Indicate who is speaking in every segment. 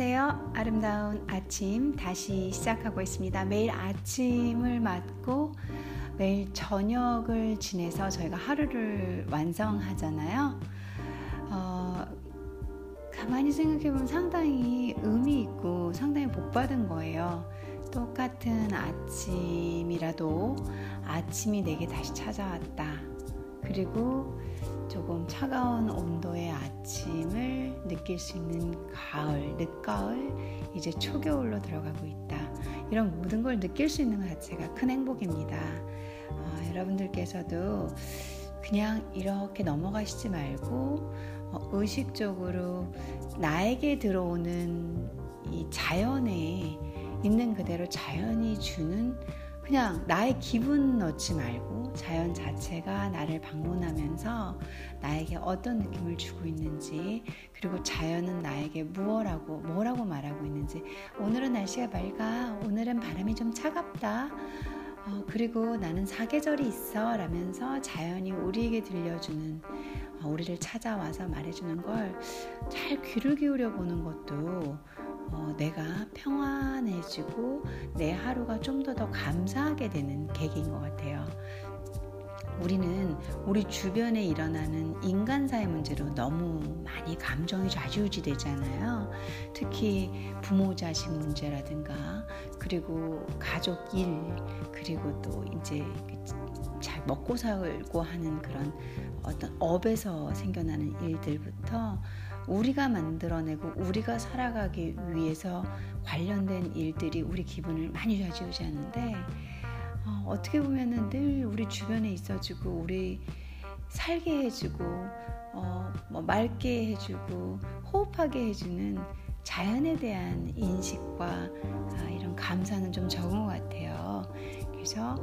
Speaker 1: 안녕하세요. 아름다운 아침 다시 시작하고 있습니다. 매일 아침을 맞고 매일 저녁을 지내서 저희가 하루를 완성하잖아요. 어, 가만히 생각해보면 상당히 의미 있고 상당히 복 받은 거예요. 똑같은 아침이라도 아침이 내게 다시 찾아왔다. 그리고 조금 차가운 온도의 아침을 느낄 수 있는 가을, 늦가을, 이제 초겨울로 들어가고 있다. 이런 모든 걸 느낄 수 있는 것 자체가 큰 행복입니다. 어, 여러분들께서도 그냥 이렇게 넘어가시지 말고 어, 의식적으로 나에게 들어오는 이 자연에 있는 그대로 자연이 주는 그냥 나의 기분 넣지 말고 자연 자체가 나를 방문하면서 나에게 어떤 느낌을 주고 있는지 그리고 자연은 나에게 무엇라고 뭐라고 말하고 있는지. 오늘은 날씨가 맑아. 오늘은 바람이 좀 차갑다. 어, 그리고 나는 사계절이 있어 라면서 자연이 우리에게 들려주는 어, 우리를 찾아와서 말해주는 걸 잘 귀를 기울여 보는 것도 어, 내가 평안해지고 내 하루가 좀 더더 감사하게 되는 계기인 것 같아요. 우리는 우리 주변에 일어나는 인간사의 문제로 너무 많이 감정이 좌지우지 되잖아요. 특히 부모 자식 문제라든가 그리고 가족 일 그리고 또 이제 잘 먹고 살고 하는 그런 어떤 업에서 생겨나는 일들부터 우리가 만들어내고 우리가 살아가기 위해서 관련된 일들이 우리 기분을 많이 좌지우지하는데 어, 떻게 보면은 늘 우리 주변에 있어주고 우리 살게 해주고 어, 뭐 맑게 해주고 호흡하게 해주는 자연에 대한 인식과 아, 이런 감사는 좀 적은 것 같아요. 그래서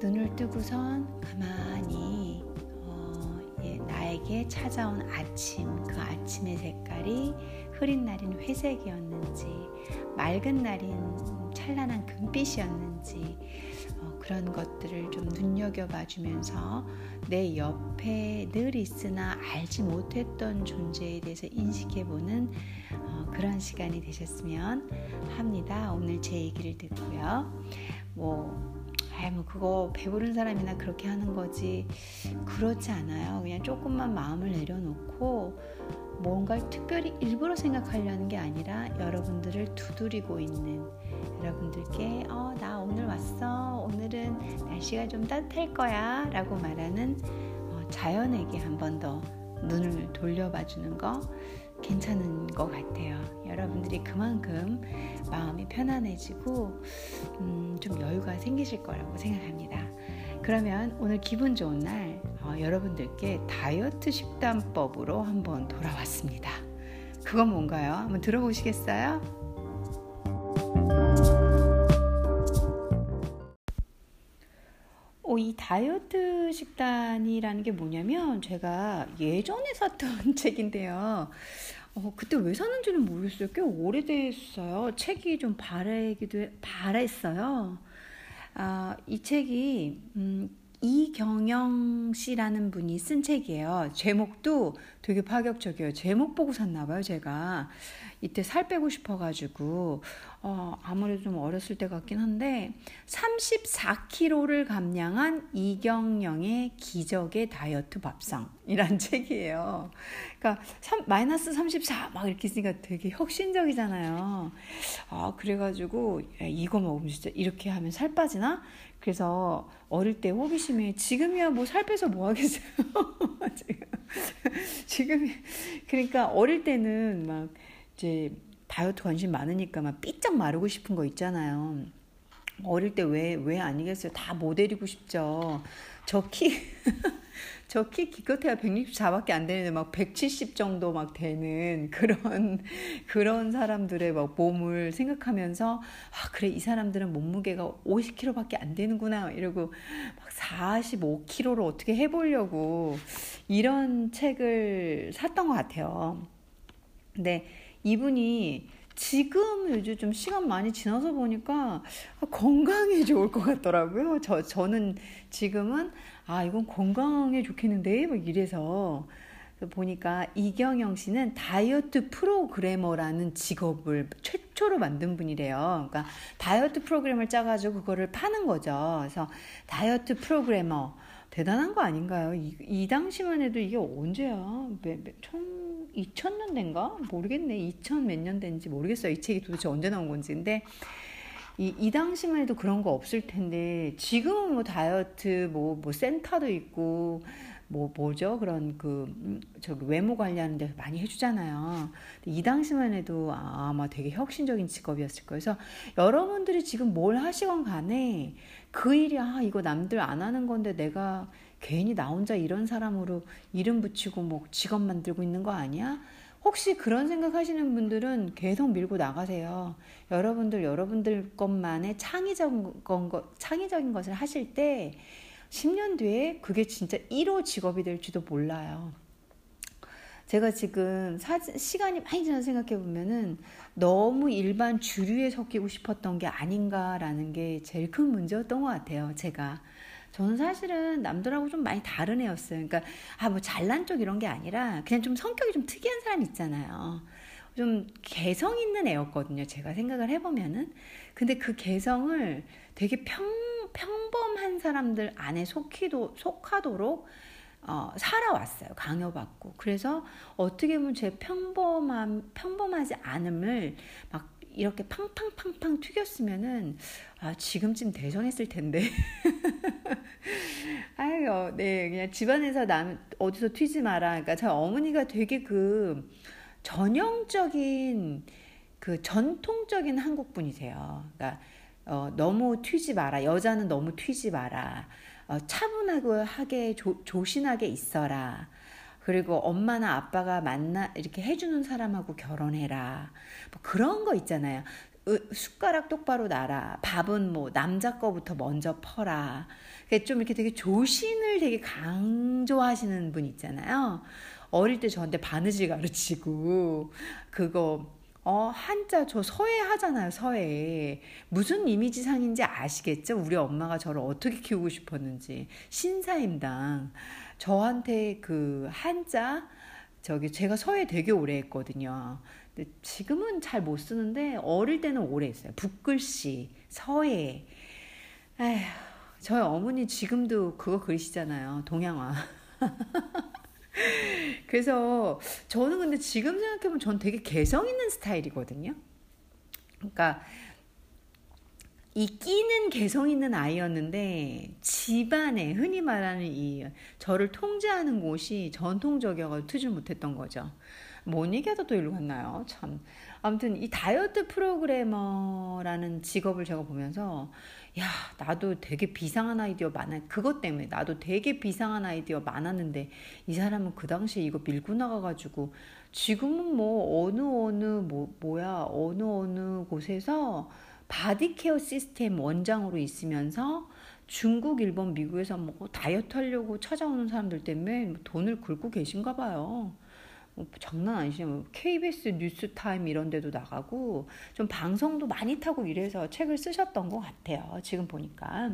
Speaker 1: 눈을 뜨고선 가만히 나에게 찾아온 아침, 그 아침의 색깔이 흐린 날인 회색이었는지, 맑은 날인 찬란한 금빛이었는지, 어, 그런 것들을 좀 눈여겨봐 주면서 내 옆에 늘 있으나 알지 못했던 존재에 대해서 인식해보는 어, 그런 시간이 되셨으면 합니다. 오늘 제 얘기를 듣고요. 뭐, 아이 뭐 그거 배부른 사람이나 그렇게 하는 거지 그렇지 않아요. 그냥 조금만 마음을 내려놓고 뭔가를 특별히 일부러 생각하려는 게 아니라 여러분들을 두드리고 있는 여러분들께 어, 나 오늘 왔어. 오늘은 날씨가 좀 따뜻할 거야. 라고 말하는 어, 자연에게 한 번 더 눈을 돌려봐 주는 거 괜찮은 것 같아요. 여러분들이 그만큼 마음이 편안해지고 음, 좀 여유가 생기실 거라고 생각합니다. 그러면 오늘 기분 좋은 날 어, 여러분들께 다이어트 식단법으로 한번 돌아왔습니다. 그건 뭔가요? 한번 들어보시겠어요? 어, 이 다이어트 식단이라는 게 뭐냐면 제가 예전에 샀던 책인데요. 어, 그때 왜 샀는지는 모르겠어요. 꽤 오래됐어요. 책이 좀 바래기도 바랬어요. 아, 이 책이 음, 이경영 씨라는 분이 쓴 책이에요. 제목도 되게 파격적이에요. 제목 보고 샀나 봐요, 제가. 이때 살 빼고 싶어가지고, 어, 아무래도 좀 어렸을 때 같긴 한데, 34kg를 감량한 이경영의 기적의 다이어트 밥상이란 책이에요. 그러니까, 3, 마이너스 34, 막 이렇게 있으니까 되게 혁신적이잖아요. 아, 그래가지고, 야, 이거 먹으면 진짜 이렇게 하면 살 빠지나? 그래서 어릴 때 호기심에 지금이야 뭐 살 빼서 뭐 하겠어요. 지금 그러니까 어릴 때는 막 이제 다이어트 관심 많으니까 막 삐쩍 마르고 싶은 거 있잖아요. 어릴 때 왜 왜 아니겠어요? 다 모델이고 싶죠. 저 키, 저 키 기껏해야 164밖에 안 되는데 막 170 정도 막 되는 그런, 그런 사람들의 막 몸을 생각하면서, 아, 그래, 이 사람들은 몸무게가 50kg밖에 안 되는구나. 이러고 막 45kg로 어떻게 해보려고 이런 책을 샀던 것 같아요. 근데 이분이 지금 요즘 좀 시간 많이 지나서 보니까 건강에 좋을 것 같더라고요. 저, 저는 지금은 아, 이건 건강에 좋겠는데? 막 이래서 보니까 이경영 씨는 다이어트 프로그래머라는 직업을 최초로 만든 분이래요. 그러니까 다이어트 프로그램을 짜가지고 그거를 파는 거죠. 그래서 다이어트 프로그래머 대단한 거 아닌가요? 이, 이 당시만 해도 이게 언제야? 몇, 몇, 천, 2000년대인가? 모르겠네. 2000 몇 년대인지 모르겠어요. 이 책이 도대체 언제 나온 건지. 근데 이, 이 당시만 해도 그런 거 없을 텐데 지금은 뭐 다이어트 뭐, 뭐 센터도 있고 뭐 뭐죠 그런 그 음, 저기 외모 관리하는 데 많이 해주잖아요. 이 당시만 해도 아마 되게 혁신적인 직업이었을 거예요. 그래서 여러분들이 지금 뭘 하시건 간에 그 일이 아 이거 남들 안 하는 건데 내가 괜히 나 혼자 이런 사람으로 이름 붙이고 뭐 직업 만들고 있는 거 아니야? 혹시 그런 생각하시는 분들은 계속 밀고 나가세요. 여러분들 여러분들 것만의 창의적인 것, 창의적인 것을 하실 때 10년 뒤에 그게 진짜 1호 직업이 될지도 몰라요. 제가 지금 사진, 시간이 많이 지나 생각해 보면은 너무 일반 주류에 섞이고 싶었던 게 아닌가라는 게 제일 큰 문제였던 것 같아요. 제가. 저는 사실은 남들하고 좀 많이 다른 애였어요. 그러니까, 아, 뭐 잘난 쪽 이런 게 아니라 그냥 좀 성격이 좀 특이한 사람 있잖아요. 좀 개성 있는 애였거든요. 제가 생각을 해보면은. 근데 그 개성을 되게 평, 평범한 사람들 안에 속히도, 속하도록 어, 살아왔어요. 강요받고. 그래서 어떻게 보면 제 평범함, 평범하지 않음을 막 이렇게 팡팡팡팡 튀겼으면은 아, 지금쯤 대성했을 텐데. 아유, 네, 그냥 집안에서 남 어디서 튀지 마라. 그러니까 저희 어머니가 되게 그 전형적인 그 전통적인 한국 분이세요. 그러니까 어, 너무 튀지 마라. 여자는 너무 튀지 마라. 어, 차분하게 조, 조신하게 있어라. 그리고 엄마나 아빠가 만나 이렇게 해주는 사람하고 결혼해라. 뭐 그런 거 있잖아요. 숟가락 똑바로 놔라. 밥은 뭐 남자 거부터 먼저 퍼라. 좀 이렇게 되게 조신을 되게 강조하시는 분 있잖아요. 어릴 때 저한테 바느질 가르치고 그거 어, 한자 저 서예 하잖아요, 서예. 무슨 이미지상인지 아시겠죠? 우리 엄마가 저를 어떻게 키우고 싶었는지. 신사임당. 저한테 그 한자, 저기 제가 서예 되게 오래 했거든요. 근데 지금은 잘 못 쓰는데 어릴 때는 오래 했어요. 붓글씨, 서예. 에휴, 저희 어머니 지금도 그거 그리시잖아요. 동양화. 그래서 저는 근데 지금 생각해보면 전 되게 개성 있는 스타일이거든요. 그러니까 이 끼는 개성 있는 아이였는데 집안에 흔히 말하는 이 저를 통제하는 곳이 전통적이어서 트질 못했던 거죠. 뭔 얘기하다 또 일로 갔나요? 참. 아무튼 이 다이어트 프로그래머라는 직업을 제가 보면서 야, 나도 되게 비상한 아이디어 많아. 그것 때문에 나도 되게 비상한 아이디어 많았는데 이 사람은 그 당시에 이거 밀고 나가가지고 지금은 뭐 어느 어느 뭐 뭐야 어느 어느 곳에서 body care 시스템 원장으로 있으면서 중국, 일본, 미국에서 뭐 다이어트 하려고 찾아오는 사람들 때문에 돈을 긁고 계신가 봐요. 뭐 장난 아니시죠? 뭐 KBS 뉴스타임 이런 데도 나가고 좀 방송도 많이 타고 이래서 책을 쓰셨던 것 같아요. 지금 보니까.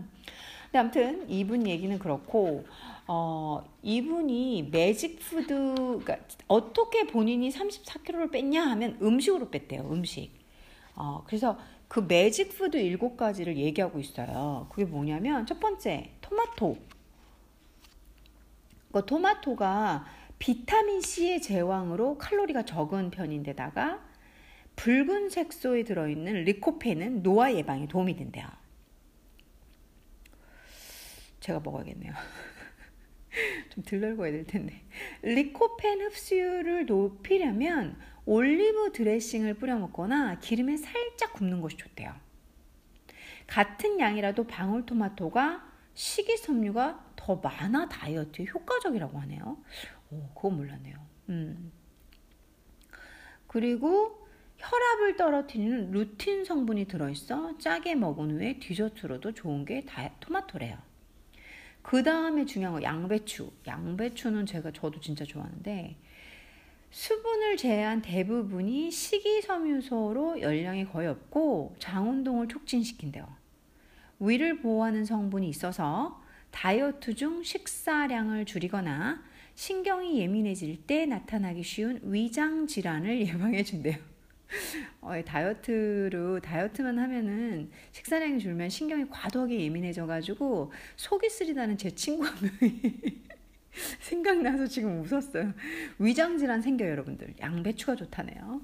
Speaker 1: 근데 아무튼 이분 얘기는 그렇고 어, 이분이 magic food 그러니까 어떻게 본인이 34kg를 뺐냐 하면 음식으로 뺐대요. 음식. 어, 그래서 그 magic food 일곱 가지를 얘기하고 있어요. 그게 뭐냐면 첫 번째 토마토. 그 토마토가 비타민 C의 제왕으로 칼로리가 적은 편인데다가 붉은 색소에 들어있는 리코펜은 노화 예방에 도움이 된대요. 제가 먹어야겠네요. 좀 들러먹어야 될 텐데. 리코펜 흡수율을 높이려면 올리브 드레싱을 뿌려 먹거나 기름에 살짝 굽는 것이 좋대요. 같은 양이라도 방울토마토가 식이섬유가 더 많아 다이어트에 효과적이라고 하네요. 오, 그건 몰랐네요. 음. 그리고 혈압을 떨어뜨리는 루틴 성분이 들어있어 짜게 먹은 후에 디저트로도 좋은 게 다, 토마토래요. 그 다음에 중요한 거 양배추. 양배추는 제가 저도 진짜 좋아하는데 수분을 제외한 대부분이 식이섬유소로 열량이 거의 없고 장운동을 촉진시킨대요. 위를 보호하는 성분이 있어서 다이어트 중 식사량을 줄이거나 신경이 예민해질 때 나타나기 쉬운 위장 질환을 예방해 준대요. 어, 다이어트로 다이어트만 하면은 식사량이 줄면 신경이 과도하게 예민해져 가지고 속이 쓰리다는 제 친구 한 명이 생각나서 지금 웃었어요. 위장 질환 생겨요, 여러분들. 양배추가 좋다네요.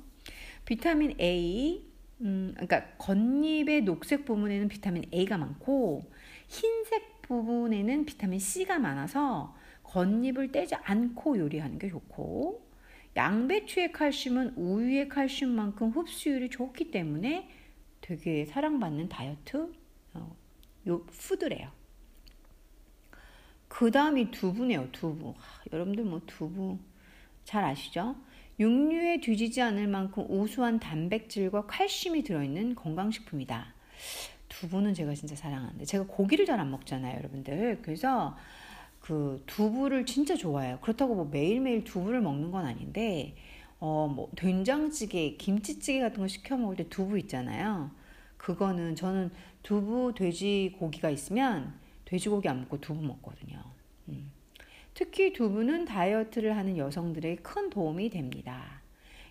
Speaker 1: 비타민 A, 음, 그러니까 겉잎의 녹색 부분에는 비타민 A가 많고 흰색 부분에는 비타민 C가 많아서 겉잎을 떼지 않고 요리하는 게 좋고 양배추의 칼슘은 우유의 칼슘만큼 흡수율이 좋기 때문에 되게 사랑받는 다이어트 어, 요 푸드래요. 그 다음이 두부네요. 두부. 하, 여러분들 뭐 두부 잘 아시죠? 육류에 뒤지지 않을 만큼 우수한 단백질과 칼슘이 들어있는 건강식품이다. 두부는 제가 진짜 사랑하는데 제가 고기를 잘 안 먹잖아요, 여러분들. 그래서 그 두부를 진짜 좋아해요. 그렇다고 뭐 매일매일 두부를 먹는 건 아닌데 어 뭐 된장찌개, 김치찌개 같은 거 시켜 먹을 때 두부 있잖아요. 그거는 저는 두부 돼지고기가 있으면 돼지고기 안 먹고 두부 먹거든요. 음. 특히 두부는 다이어트를 하는 여성들에게 큰 도움이 됩니다.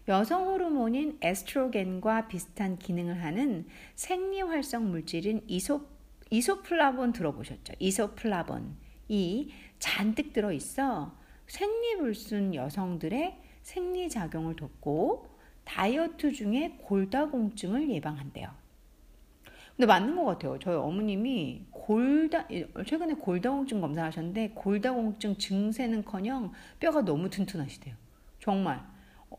Speaker 1: 여성 호르몬인 에스트로겐과 비슷한 기능을 하는 생리활성 물질인 이소, 이소플라본 들어보셨죠? 이소플라본 이 잔뜩 들어 있어 생리불순 여성들의 생리작용을 돕고 다이어트 중에 골다공증을 예방한대요. 근데 맞는 것 같아요. 저희 어머님이 골다 최근에 골다공증 검사하셨는데 골다공증 증세는커녕 뼈가 너무 튼튼하시대요. 정말.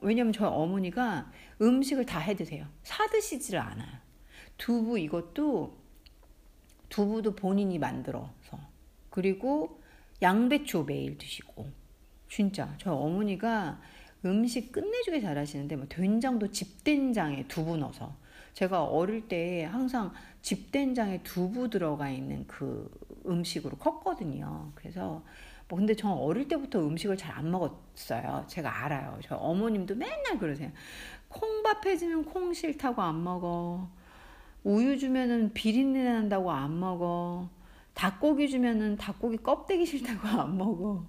Speaker 1: 왜냐면 저희 어머니가 음식을 다 해드세요. 사 드시지를 않아요. 두부 이것도 두부도 본인이 만들어서 그리고 양배추 매일 드시고 진짜 저희 어머니가 음식 끝내주게 잘하시는데 뭐 된장도 집된장에 두부 넣어서 제가 어릴 때 항상 집된장에 두부 들어가 있는 그 음식으로 컸거든요. 그래서 뭐 근데 저 어릴 때부터 음식을 잘 안 먹었어요. 제가 알아요. 저 어머님도 맨날 그러세요. 콩밥 해주면 콩 싫다고 안 먹어. 우유 주면은 비린내 난다고 안 먹어. 닭고기 주면은 닭고기 껍데기 싫다고 안 먹어.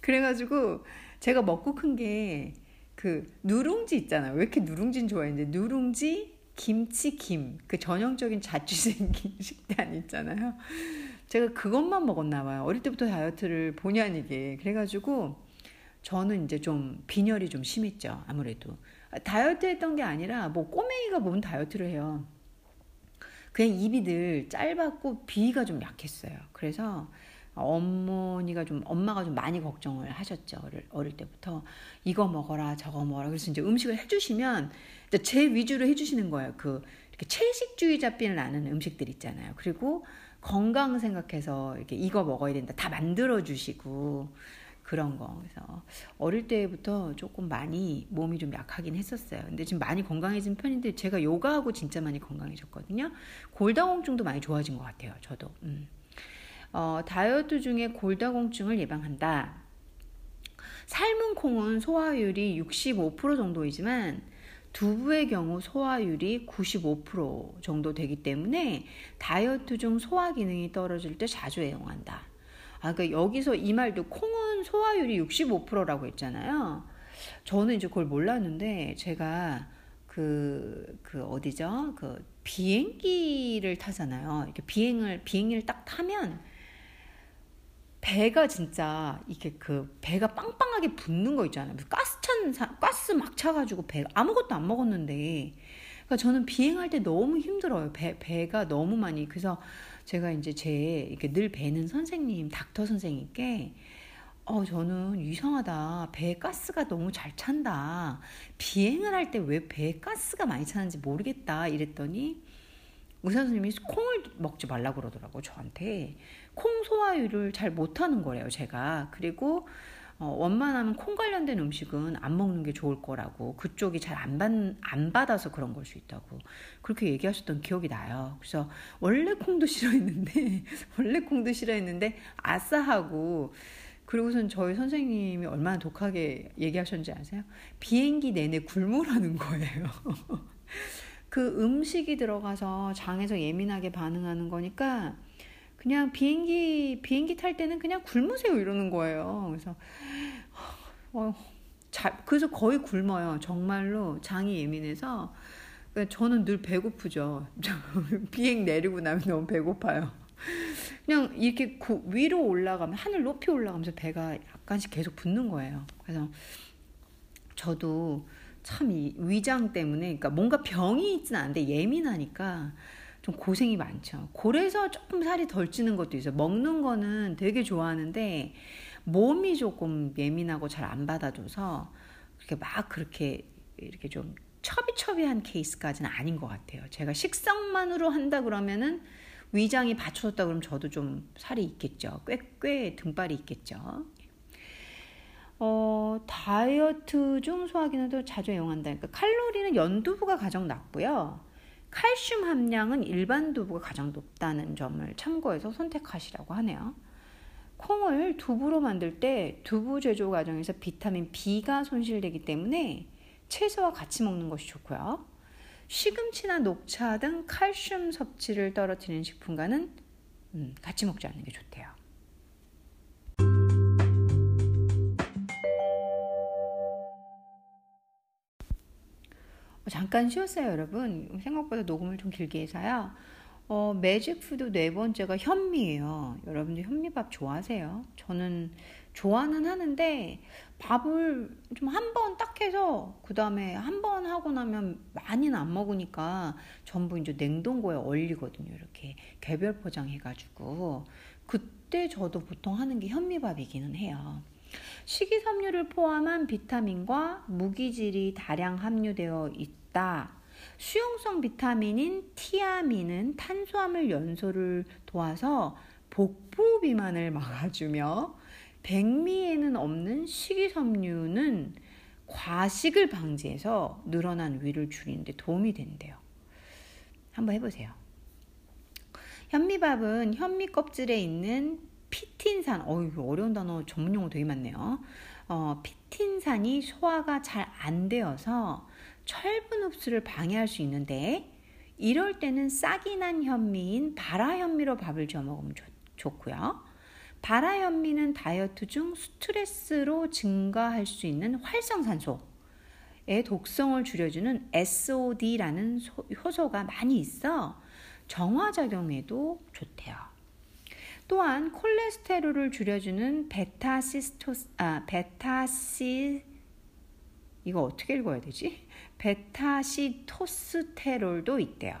Speaker 1: 그래가지고 제가 먹고 큰 게 그 누룽지 있잖아요. 왜 이렇게 누룽지는 좋아했는데 누룽지, 김치, 김. 그 전형적인 자취생긴 식단 있잖아요. 제가 그것만 먹었나 봐요. 어릴 때부터 다이어트를 본의 아니게. 그래가지고 저는 이제 좀 빈혈이 좀 심했죠. 아무래도. 다이어트 했던 게 아니라 뭐 꼬맹이가 뭔 다이어트를 해요. 그냥 입이 늘 짧았고 비위가 좀 약했어요. 그래서 어머니가 좀 엄마가 좀 많이 걱정을 하셨죠 어릴, 어릴 때부터. 이거 먹어라 저거 먹어라. 그래서 이제 음식을 해주시면 제 위주로 해주시는 거예요. 그 이렇게 채식주의자 삘 나는 음식들 있잖아요. 그리고 건강 생각해서 이렇게 이거 먹어야 된다. 다 만들어 주시고 그런 거 그래서 어릴 때부터 조금 많이 몸이 좀 약하긴 했었어요 근데 지금 많이 건강해진 편인데 제가 요가하고 진짜 많이 건강해졌거든요 골다공증도 많이 좋아진 것 같아요 저도 음. 어, 다이어트 중에 골다공증을 예방한다. 삶은 콩은 소화율이 65% 정도이지만 두부의 경우 소화율이 95% 정도 되기 때문에 다이어트 중 소화 기능이 떨어질 때 자주 애용한다. 아, 그러니까 여기서 이 말도 콩은 소화율이 65%라고 했잖아요. 저는 이제 그걸 몰랐는데 제가 그, 그 어디죠? 그 비행기를 타잖아요. 이렇게 비행을, 비행기를 딱 타면 배가 진짜 이게 그 배가 빵빵하게 붙는 거 있잖아요. 가스 찬 가스 막 차가지고 배 아무것도 안 먹었는데 그러니까 저는 비행할 때 너무 힘들어요. 배 배가 너무 많이 그래서 제가 이제 제 이렇게 늘 뵈는 선생님 닥터 선생님께 어 저는 이상하다. 배 가스가 너무 잘 찬다. 비행을 할 때 왜배 가스가 많이 차는지 모르겠다. 이랬더니 의사 선생님이 콩을 먹지 말라고 그러더라고 저한테. 콩 소화율을 잘 못하는 거래요 제가. 그리고 어, 원만하면 콩 관련된 음식은 안 먹는 게 좋을 거라고 그쪽이 잘안 안 받아서 그런 걸 수 있다고 그렇게 얘기하셨던 기억이 나요. 그래서 원래 콩도 싫어했는데 원래 콩도 싫어했는데 아싸하고 그리고선 저희 선생님이 얼마나 독하게 얘기하셨는지 아세요? 비행기 내내 굶으라는 거예요. 그 음식이 들어가서 장에서 예민하게 반응하는 거니까 그냥 비행기 비행기 탈 때는 그냥 굶으세요 이러는 거예요. 그래서 어, 자, 그래서 거의 굶어요. 정말로 장이 예민해서 그러니까 저는 늘 배고프죠. 비행 내리고 나면 너무 배고파요. 그냥 이렇게 위로 올라가면 하늘 높이 올라가면서 배가 약간씩 계속 붓는 거예요. 그래서 저도 참 이 위장 때문에 그러니까 뭔가 병이 있지는 않은데 예민하니까 좀 고생이 많죠. 그래서 조금 살이 덜 찌는 것도 있어요. 먹는 거는 되게 좋아하는데 몸이 조금 예민하고 잘 안 받아줘서 그렇게 막 그렇게 이렇게 좀 처비처비한 케이스까지는 아닌 것 같아요. 제가 식성만으로 한다 그러면은 위장이 받쳐졌다 그러면 저도 좀 살이 있겠죠. 꽤, 꽤 등발이 있겠죠. 어, 다이어트 중 소화기능도 자주 이용한다. 그러니까 칼로리는 연두부가 가장 낮고요. 칼슘 함량은 일반 두부가 가장 높다는 점을 참고해서 선택하시라고 하네요. 콩을 두부로 만들 때 두부 제조 과정에서 비타민 B가 손실되기 때문에 채소와 같이 먹는 것이 좋고요. 시금치나 녹차 등 칼슘 섭취를 떨어뜨리는 식품과는 음, 같이 먹지 않는 게 좋대요. 잠깐 쉬었어요, 여러분. 생각보다 녹음을 좀 길게 해서요. 어, 매직푸드 네 번째가 현미예요. 여러분들 현미밥 좋아하세요? 저는 좋아는 하는데 밥을 좀 한 번 딱 해서 그 다음에 한 번 하고 나면 많이는 안 먹으니까 전부 이제 냉동고에 얼리거든요. 이렇게 개별 포장해가지고 그때 저도 보통 하는 게 현미밥이기는 해요. 식이섬유를 포함한 비타민과 무기질이 다량 함유되어 있다. 수용성 비타민인 티아민은 탄수화물 연소를 도와서 복부 비만을 막아주며 백미에는 없는 식이섬유는 과식을 방지해서 늘어난 위를 줄이는 데 도움이 된대요. 한번 해보세요. 현미밥은 현미 껍질에 있는 피틴산, 어이 어려운 단어 전문 용어 되게 많네요. 어, 피틴산이 소화가 잘 안 되어서 철분 흡수를 방해할 수 있는데 이럴 때는 싹이 난 현미인 바라 현미로 밥을 지어 먹으면 좋, 좋고요. 바라 현미는 다이어트 중 스트레스로 증가할 수 있는 활성산소의 독성을 줄여주는 SOD라는 효소가 많이 있어 정화작용에도 좋대요. 또한 콜레스테롤을 줄여주는 베타시스토스 아 베타시 이거 어떻게 읽어야 되지? 베타시토스테롤도 있대요.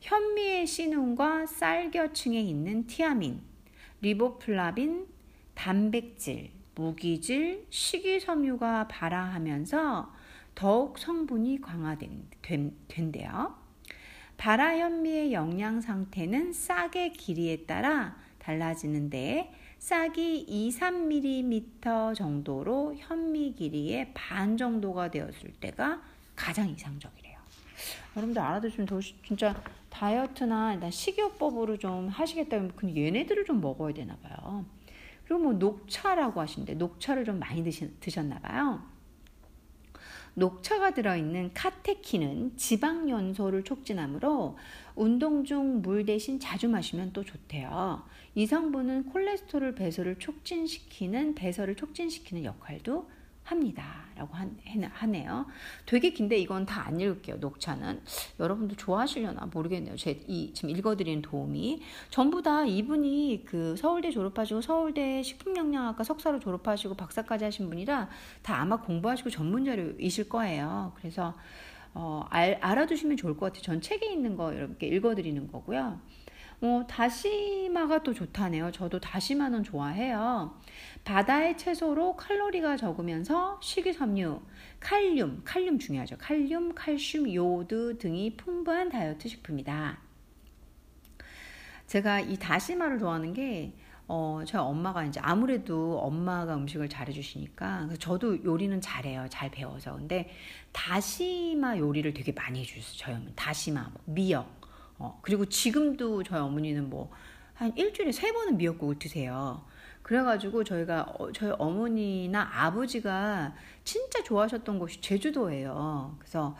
Speaker 1: 현미의 씨눈과 쌀겨층에 있는 티아민, 리보플라빈, 단백질, 무기질, 식이섬유가 발아하면서 더욱 성분이 강화된대요. 발화현미의 영양 상태는 싹의 길이에 따라 달라지는데 싹이 2, 3mm 정도로 현미 길이의 반 정도가 되었을 때가 가장 이상적이래요. 여러분들 알아두시면 더 진짜 다이어트나 식이요법으로 좀 하시겠다 면 근데 얘네들을 좀 먹어야 되나 봐요. 그리고 뭐 녹차라고 하시는데 녹차를 좀 많이 드셨나 봐요. 녹차가 들어있는 카테킨은 지방 연소를 촉진하므로 운동 중 물 대신 자주 마시면 또 좋대요. 이 성분은 콜레스테롤 배설을 촉진시키는 배설을 촉진시키는 역할도 합니다. 라고 하네요. 되게 긴데 이건 다 안 읽을게요. 녹차는. 여러분도 좋아하시려나 모르겠네요. 제 이 지금 읽어드리는 도움이. 전부 다 이분이 그 서울대 졸업하시고 서울대 식품영양학과 석사로 졸업하시고 박사까지 하신 분이라 다 아마 공부하시고 전문 자료이실 거예요. 그래서 어, 알, 알아두시면 좋을 것 같아요. 전 책에 있는 거 이렇게 읽어드리는 거고요. 어, 다시마가 또 좋다네요. 저도 다시마는 좋아해요. 바다의 채소로 칼로리가 적으면서 식이섬유, 칼륨, 칼륨 중요하죠. 칼륨, 칼슘, 요드 등이 풍부한 다이어트 식품이다. 제가 이 다시마를 좋아하는 게 어, 저희 엄마가 이제 아무래도 엄마가 음식을 잘해주시니까 저도 요리는 잘해요. 잘 배워서. 근데 다시마 요리를 되게 많이 해주셨어요. 저희 어머니. 다시마, 뭐 미역, 어, 그리고 지금도 저희 어머니는 뭐 한 일주일에 세 번은 미역국을 드세요. 그래가지고 저희가 어, 저희 어머니나 아버지가 진짜 좋아하셨던 곳이 제주도예요. 그래서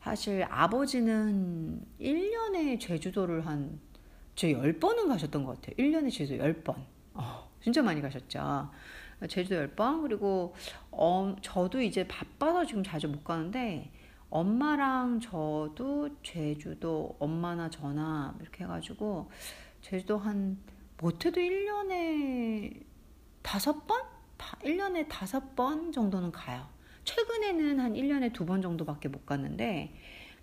Speaker 1: 사실 아버지는 1년에 제주도를 한저 10번은 가셨던 것 같아요. 1년에 제주 10번. 어, 진짜 많이 가셨죠. 제주도 10번. 그리고, 어, 저도 이제 바빠서 지금 자주 못 가는데, 엄마랑 저도 제주도 엄마나 저나 이렇게 해가지고, 제주도 한, 못해도 1년에 다섯 번? 1년에 다섯 번 정도는 가요. 최근에는 한 1년에 두 번 정도밖에 못 갔는데,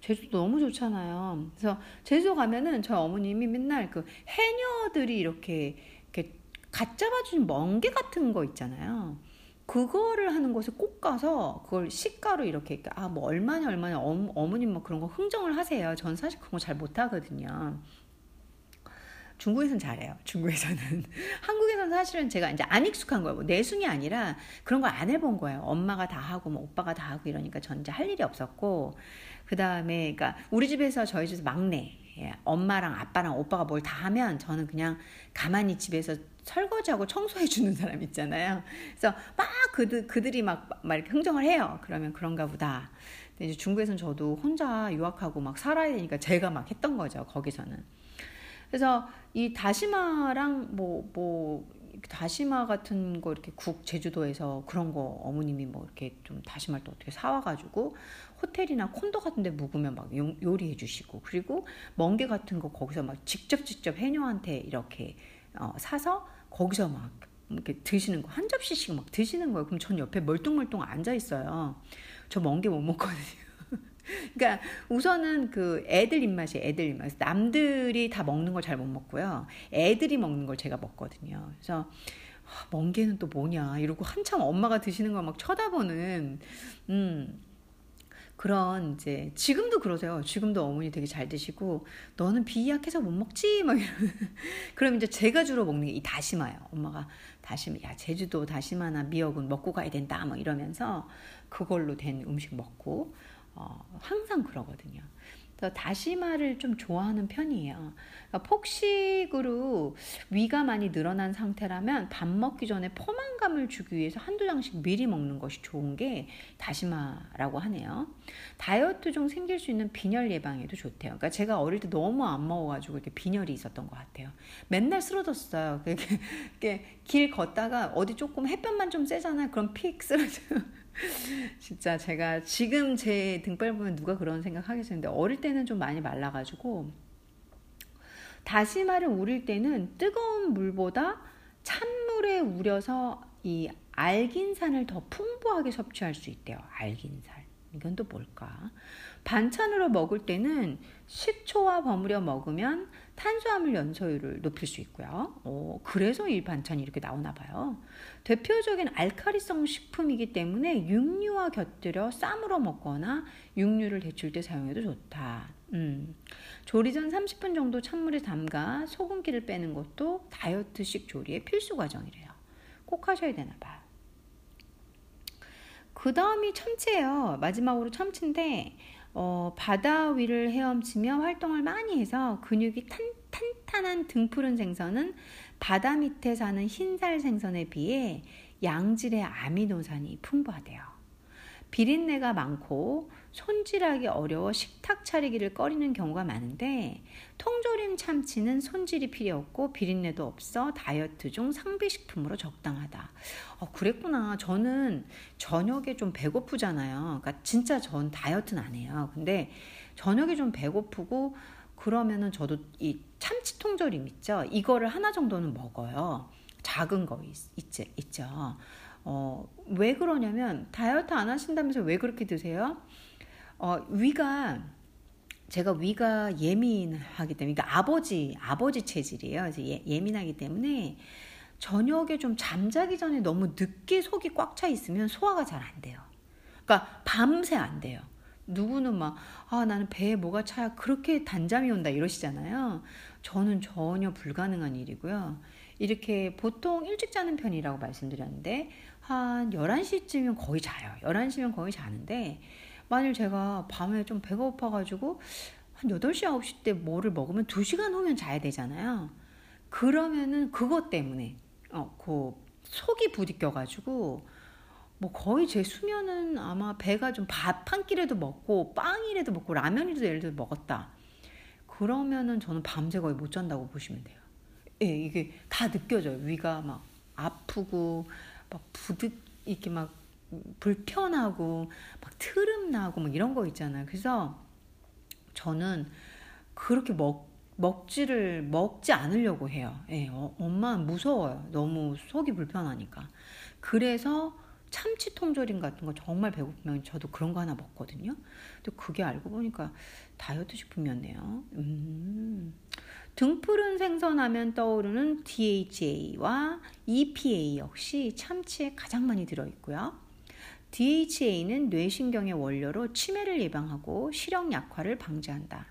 Speaker 1: 제주도 너무 좋잖아요. 그래서 제주도 가면은 저희 어머님이 맨날 그 해녀들이 이렇게, 이렇게 갓 잡아준 멍게 같은 거 있잖아요. 그거를 하는 곳에 꼭 가서 그걸 시가로 이렇게 아 뭐 얼마냐 얼마냐 어, 어머님 뭐 그런 거 흥정을 하세요. 전 사실 그런 거 잘 못하거든요. 중국에서는 잘해요. 중국에서는. 한국에서는 사실은 제가 이제 안 익숙한 거예요. 뭐 내숭이 아니라 그런 걸 안 해본 거예요. 엄마가 다 하고 뭐 오빠가 다 하고 이러니까 전 이제 할 일이 없었고 그 다음에 그러니까 우리 집에서 저희 집에서 막내 예, 엄마랑 아빠랑 오빠가 뭘 다 하면 저는 그냥 가만히 집에서 설거지하고 청소해 주는 사람 있잖아요. 그래서 막 그들 그들이 막, 막 이렇게 흥정을 해요. 그러면 그런가 보다. 근데 이제 중국에서는 저도 혼자 유학하고 막 살아야 되니까 제가 막 했던 거죠. 거기서는. 그래서 이 다시마랑 뭐, 뭐, 다시마 같은 거 이렇게 국 제주도에서 그런 거 어머님이 뭐 이렇게 좀 다시마를 또 어떻게 사와가지고 호텔이나 콘도 같은 데 묵으면 막 요리해 주시고 그리고 멍게 같은 거 거기서 막 직접 직접 해녀한테 이렇게 어, 사서 거기서 막 이렇게 드시는 거 한 접시씩 막 드시는 거예요. 그럼 전 옆에 멀뚱멀뚱 앉아 있어요. 저 멍게 못 먹거든요. 그러니까 우선은 그 애들 입맛이 애들 입맛. 남들이 다 먹는 걸 잘 못 먹고요. 애들이 먹는 걸 제가 먹거든요. 그래서 아, 멍게는 또 뭐냐 이러고 한참 엄마가 드시는 걸 막 쳐다보는 음 그런 이제 지금도 그러세요. 지금도 어머니 되게 잘 드시고 너는 비약해서 못 먹지 막 이런. 그럼 이제 제가 주로 먹는 게 이 다시마예요. 엄마가 다시마 야 제주도 다시마나 미역은 먹고 가야 된다 막 이러면서 그걸로 된 음식 먹고 어, 항상 그러거든요. 그래서 다시마를 좀 좋아하는 편이에요. 그러니까 폭식으로 위가 많이 늘어난 상태라면 밥 먹기 전에 포만감을 주기 위해서 한두 장씩 미리 먹는 것이 좋은 게 다시마라고 하네요. 다이어트 중 생길 수 있는 빈혈 예방에도 좋대요. 그러니까 제가 어릴 때 너무 안 먹어가지고 이렇게 빈혈이 있었던 것 같아요. 맨날 쓰러졌어요. 이렇게 길 걷다가 어디 조금 햇볕만 좀 쐬잖아요. 그럼 픽 쓰러져요. 진짜 제가 지금 제 등발 보면 누가 그런 생각 하겠는데 어릴 때는 좀 많이 말라가지고 다시마를 우릴 때는 뜨거운 물보다 찬물에 우려서 이 알긴산을 더 풍부하게 섭취할 수 있대요. 알긴산. 이건 또 뭘까? 반찬으로 먹을 때는 식초와 버무려 먹으면 탄수화물 연소율을 높일 수 있고요. 오, 그래서 이 반찬이 이렇게 나오나 봐요. 대표적인 알카리성 식품이기 때문에 육류와 곁들여 쌈으로 먹거나 육류를 데칠 때 사용해도 좋다. 음. 조리 전 30분 정도 찬물에 담가 소금기를 빼는 것도 다이어트식 조리의 필수 과정이래요. 꼭 하셔야 되나 봐요. 그 다음이 참치예요. 마지막으로 참치인데 어, 바다 위를 헤엄치며 활동을 많이 해서 근육이 탄, 탄탄한 등푸른 생선은 바다 밑에 사는 흰살 생선에 비해 양질의 아미노산이 풍부하대요. 비린내가 많고 손질하기 어려워 식탁 차리기를 꺼리는 경우가 많은데 통조림 참치는 손질이 필요 없고 비린내도 없어 다이어트 중 상비식품으로 적당하다. 어, 그랬구나. 저는 저녁에 좀 배고프잖아요. 그러니까 진짜 전 다이어트는 안 해요. 근데 저녁에 좀 배고프고 그러면은 저도 이 참치 통조림 있죠. 이거를 하나 정도는 먹어요. 작은 거 있, 있지, 있죠. 어, 왜 그러냐면 다이어트 안 하신다면서 왜 그렇게 드세요? 어, 위가 제가 위가 예민하기 때문에 그러니까 아버지 아버지 체질이에요. 그래서 예, 예민하기 때문에 저녁에 좀 잠자기 전에 너무 늦게 속이 꽉 차 있으면 소화가 잘 안 돼요. 그러니까 밤새 안 돼요. 누구는 막, 아, 나는 배에 뭐가 차야 그렇게 단잠이 온다 이러시잖아요. 저는 전혀 불가능한 일이고요. 이렇게 보통 일찍 자는 편이라고 말씀드렸는데, 한 11시쯤이면 거의 자요. 11시면 거의 자는데, 만일 제가 밤에 좀 배가 고파가지고 한 8시, 9시 때 뭐를 먹으면 2시간 후면 자야 되잖아요. 그러면은 그것 때문에, 어, 그 속이 부딪혀가지고, 뭐 거의 제 수면은 아마 배가 좀 밥 한 끼라도 먹고 빵이라도 먹고 라면이라도 예를 들어 먹었다. 그러면은 저는 밤새 거의 못 잔다고 보시면 돼요. 예, 이게 다 느껴져요. 위가 막 아프고 막 부득 이렇게 막 불편하고 막 트름 나고 막 이런 거 있잖아요. 그래서 저는 그렇게 먹 먹지를 먹지 않으려고 해요. 예, 어, 엄마 무서워요. 너무 속이 불편하니까. 그래서 참치 통조림 같은 거 정말 배고프면 저도 그런 거 하나 먹거든요. 근데 그게 알고 보니까 다이어트 식품이었네요. 음. 등푸른 생선하면 떠오르는 DHA와 EPA 역시 참치에 가장 많이 들어있고요. DHA는 뇌신경의 원료로 치매를 예방하고 시력 약화를 방지한다.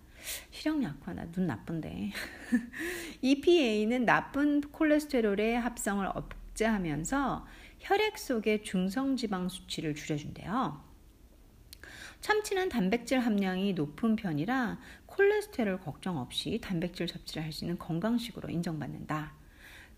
Speaker 1: 시력 약화 나 눈 나쁜데. EPA는 나쁜 콜레스테롤의 합성을 억제하면서 혈액 속의 중성 지방 수치를 줄여준대요. 참치는 단백질 함량이 높은 편이라 콜레스테롤 걱정 없이 단백질 섭취를 할 수 있는 건강식으로 인정받는다.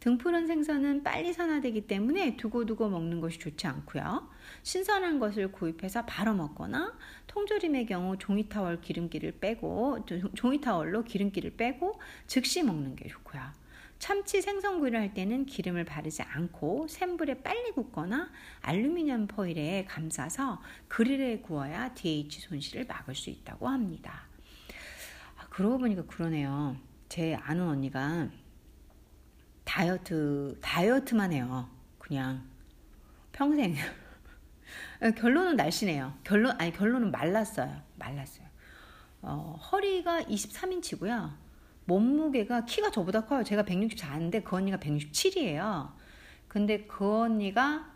Speaker 1: 등푸른 생선은 빨리 산화되기 때문에 두고두고 먹는 것이 좋지 않고요. 신선한 것을 구입해서 바로 먹거나 통조림의 경우 종이타월 기름기를 빼고 종이타월로 기름기를 빼고 즉시 먹는 게 좋고요. 참치 생선구이를 할 때는 기름을 바르지 않고 센 불에 빨리 굽거나 알루미늄 포일에 감싸서 그릴에 구워야 DH 손실을 막을 수 있다고 합니다. 아, 그러고 보니까 그러네요. 제 아는 언니가 다이어트, 다이어트만 해요. 그냥 평생. 결론은 날씬해요. 결론, 아니, 결론은 말랐어요. 말랐어요. 어, 허리가 23인치고요. 몸무게가 키가 저보다 커요. 제가 164인데 그 언니가 167이에요. 근데 그 언니가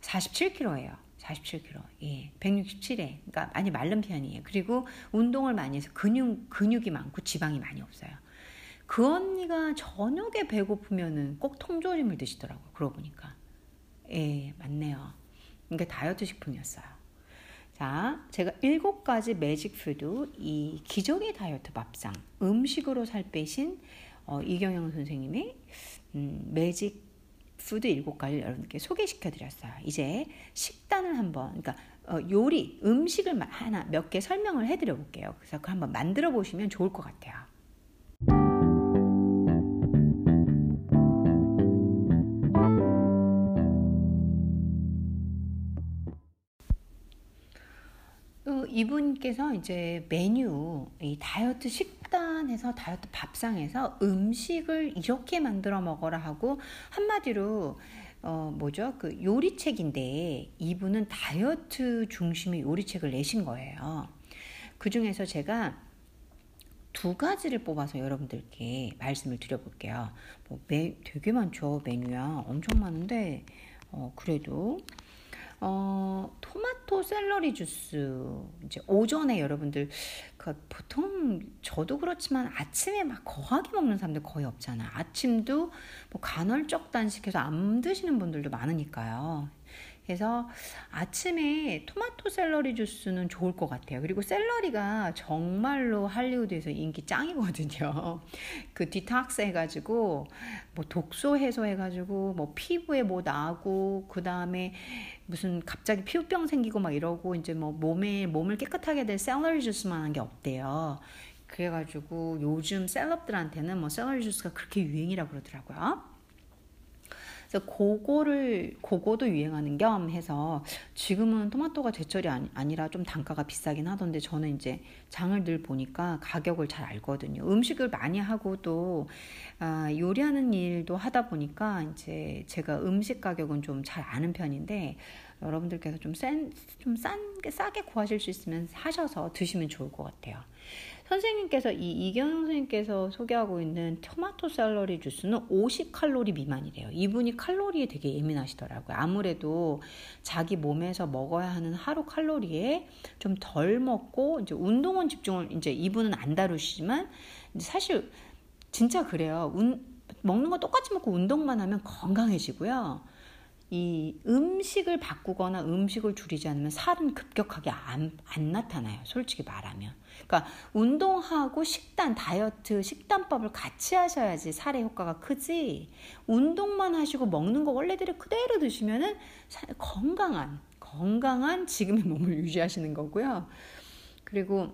Speaker 1: 47kg예요. 47kg. 예. 167에. 그러니까 많이 마른 편이에요. 그리고 운동을 많이 해서 근육 근육이 많고 지방이 많이 없어요. 그 언니가 저녁에 배고프면은 꼭 통조림을 드시더라고요. 그러고 보니까. 예, 맞네요. 이게 다이어트 식품이었어요. 자, 제가 일곱 가지 magic food, 이 기적의 다이어트 밥상, 음식으로 살 빼신 어, 이경영 선생님의 음, magic food 일곱 가지를 여러분께 소개시켜 드렸어요. 이제 식단을 한번, 그러니까 어, 요리, 음식을 하나 몇 개 설명을 해 드려 볼게요. 그래서 그 한번 만들어 보시면 좋을 것 같아요. 이분께서 이제 메뉴, 이 다이어트 식단에서 다이어트 밥상에서 음식을 이렇게 만들어 먹어라 하고 한마디로 어 뭐죠? 그 요리책인데 이분은 다이어트 중심의 요리책을 내신 거예요. 그 중에서 제가 두 가지를 뽑아서 여러분들께 말씀을 드려볼게요. 뭐 매, 되게 많죠 메뉴야 엄청 많은데 어, 그래도 어, 토마토 샐러리 주스. 이제 오전에 여러분들, 그 보통 저도 그렇지만 아침에 막 거하게 먹는 사람들 거의 없잖아요. 아침도 뭐 간헐적 단식해서 안 드시는 분들도 많으니까요. 그래서 아침에 토마토 샐러리 주스는 좋을 것 같아요. 그리고 샐러리가 정말로 할리우드에서 인기 짱이거든요. 그 디톡스 해가지고 뭐 독소 해소해가지고 뭐 피부에 뭐 나고 그 다음에 무슨 갑자기 피부병 생기고 막 이러고 이제 뭐 몸에 몸을 깨끗하게 될 샐러리 주스만한 게 없대요. 그래가지고 요즘 셀럽들한테는 뭐 샐러리 주스가 그렇게 유행이라고 그러더라고요. 그래서 그거를 그거도 유행하는 겸 해서 지금은 토마토가 제철이 아니, 라좀 단가가 비싸긴 하던데 저는 이제 장을 늘 보니까 가격을 잘 알거든요. 음식을 많이 하고 또 아, 요리하는 일도 하다 보니까 이제 제가 음식 가격은 좀 잘 아는 편인데 여러분들께서 좀 센, 좀 싼, 싸게 구하실 수 있으면 하셔서 드시면 좋을 것 같아요. 선생님께서 이 이경영 선생님께서 소개하고 있는 토마토 샐러리 주스는 50칼로리 미만이래요. 이분이 칼로리에 되게 예민하시더라고요. 아무래도 자기 몸에서 먹어야 하는 하루 칼로리에 좀 덜 먹고 이제 운동은 집중을 이제 이분은 안 다루시지만 사실 진짜 그래요. 운, 먹는 거 똑같이 먹고 운동만 하면 건강해지고요. 이 음식을 바꾸거나 음식을 줄이지 않으면 살은 급격하게 안, 안 나타나요. 솔직히 말하면. 그러니까 운동하고 식단, 다이어트, 식단법을 같이 하셔야지 살의 효과가 크지. 운동만 하시고 먹는 거 원래대로 그대로 드시면은 건강한, 건강한 지금의 몸을 유지하시는 거고요. 그리고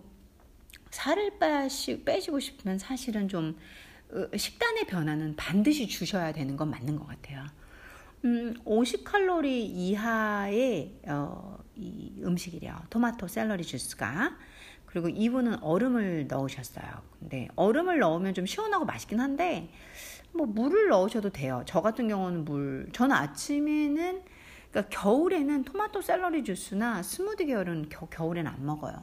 Speaker 1: 살을 빼시, 빼시고 싶으면 사실은 좀 어, 식단의 변화는 반드시 주셔야 되는 건 맞는 것 같아요. 음, 50칼로리 이하의 어, 이 음식이래요. 토마토 샐러리 주스가. 그리고 이분은 얼음을 넣으셨어요. 근데 얼음을 넣으면 좀 시원하고 맛있긴 한데 뭐 물을 넣으셔도 돼요. 저 같은 경우는 물. 저는 아침에는 그러니까 겨울에는 토마토 샐러리 주스나 스무디 계열은 겨, 겨울에는 안 먹어요.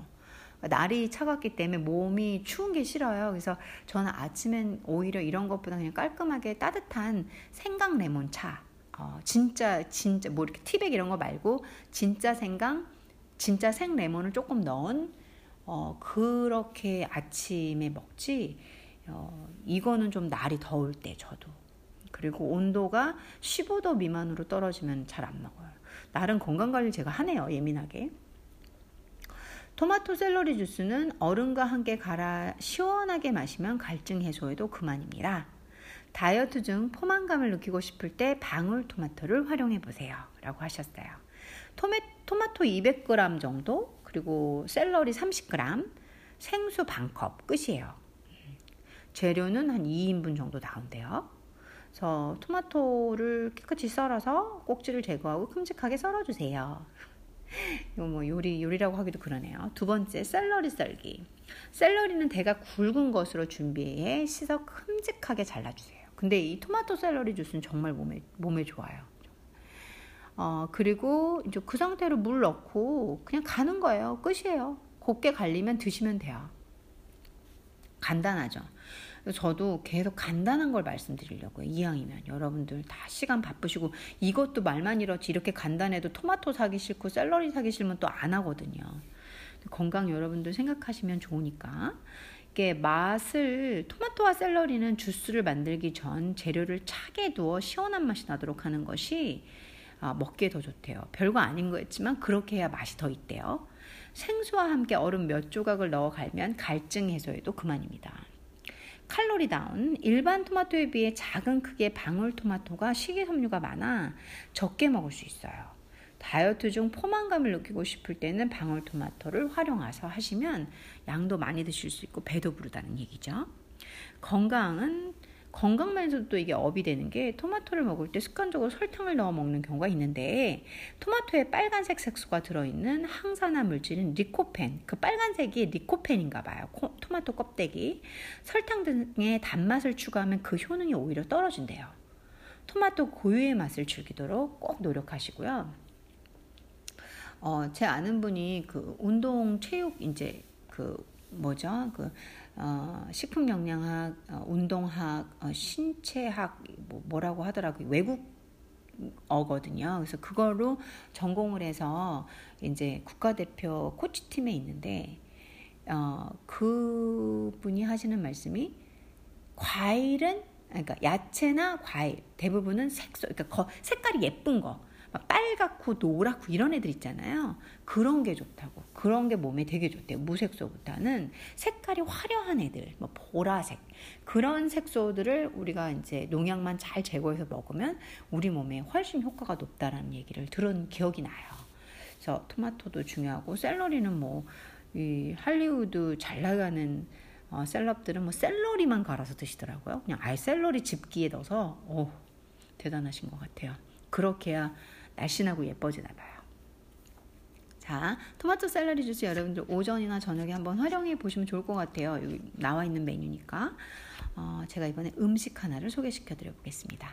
Speaker 1: 날이 차갑기 때문에 몸이 추운 게 싫어요. 그래서 저는 아침엔 오히려 이런 것보다 그냥 깔끔하게 따뜻한 생강 레몬 차. 어, 진짜 진짜 뭐 이렇게 티백 이런 거 말고 진짜 생강, 진짜 생 레몬을 조금 넣은 어, 그렇게 아침에 먹지. 어, 이거는 좀 날이 더울 때 저도. 그리고 온도가 15도 미만으로 떨어지면 잘 안 먹어요. 날은 건강 관리 제가 하네요. 예민하게. 토마토 샐러리 주스는 얼음과 함께 갈아 시원하게 마시면 갈증 해소에도 그만입니다. 다이어트 중 포만감을 느끼고 싶을 때 방울 토마토를 활용해 보세요. 라고 하셨어요. 토마토 200g 정도, 그리고 샐러리 30g, 생수 반컵 끝이에요. 재료는 한 2인분 정도 나온대요. 그래서 토마토를 깨끗이 썰어서 꼭지를 제거하고 큼직하게 썰어주세요. 이거 뭐 요리 요리라고 하기도 그러네요. 두 번째 샐러리 썰기. 샐러리는 대가 굵은 것으로 준비해 씻어 큼직하게 잘라주세요. 근데 이 토마토 샐러리 주스는 정말 몸에 몸에 좋아요. 어 그리고 이제 그 상태로 물 넣고 그냥 가는 거예요. 끝이에요. 곱게 갈리면 드시면 돼요. 간단하죠. 저도 계속 간단한 걸 말씀드리려고요. 이왕이면 여러분들 다 시간 바쁘시고 이것도 말만 이렇지 이렇게 간단해도 토마토 사기 싫고 샐러리 사기 싫으면 또 안 하거든요. 건강 여러분들 생각하시면 좋으니까 이게 맛을 토마토와 샐러리는 주스를 만들기 전 재료를 차게 두어 시원한 맛이 나도록 하는 것이 아, 먹기에 더 좋대요. 별거 아닌 거였지만 그렇게 해야 맛이 더 있대요. 생수와 함께 얼음 몇 조각을 넣어 갈면 갈증 해소에도 그만입니다. 칼로리 다운. 일반 토마토에 비해 작은 크기의 방울토마토가 식이섬유가 많아 적게 먹을 수 있어요. 다이어트 중 포만감을 느끼고 싶을 때는 방울토마토를 활용해서 하시면 양도 많이 드실 수 있고 배도 부르다는 얘기죠. 건강은 건강 면에서도 이게 업이 되는 게 토마토를 먹을 때 습관적으로 설탕을 넣어 먹는 경우가 있는데 토마토에 빨간색 색소가 들어있는 항산화 물질인 리코펜 그 빨간색이 리코펜인가 봐요. 코, 토마토 껍데기. 설탕 등의 단맛을 추가하면 그 효능이 오히려 떨어진대요. 토마토 고유의 맛을 즐기도록 꼭 노력하시고요. 어, 제 아는 분이 그 운동 체육 이제 그 뭐죠 그 어, 식품 영양학, 어, 운동학, 어, 신체학 뭐, 라고 하더라고요. 외국 어거든요. 그래서 그걸로 전공을 해서 이제 국가대표 코치팀에 있는데 어, 그분이 하시는 말씀이 과일은 그러니까 야채나 과일 대부분은 색소 그러니까 색깔이 예쁜 거 빨갛고 노랗고 이런 애들 있잖아요. 그런 게 좋다고. 그런 게 몸에 되게 좋대요. 무색소보다는 색깔이 화려한 애들, 뭐 보라색 그런 색소들을 우리가 이제 농약만 잘 제거해서 먹으면 우리 몸에 훨씬 효과가 높다라는 얘기를 들은 기억이 나요. 그래서 토마토도 중요하고 샐러리는 뭐 이 할리우드 잘 나가는 어, 셀럽들은 뭐 샐러리만 갈아서 드시더라고요. 그냥 아예 샐러리 집기에 넣어서 오 대단하신 것 같아요. 그렇게 해야 날씬하고 예뻐지나 봐요. 자, 토마토 샐러리 주스 여러분들 오전이나 저녁에 한번 활용해 보시면 좋을 것 같아요. 여기 나와 있는 메뉴니까. 어, 제가 이번에 음식 하나를 소개시켜 드려 보겠습니다.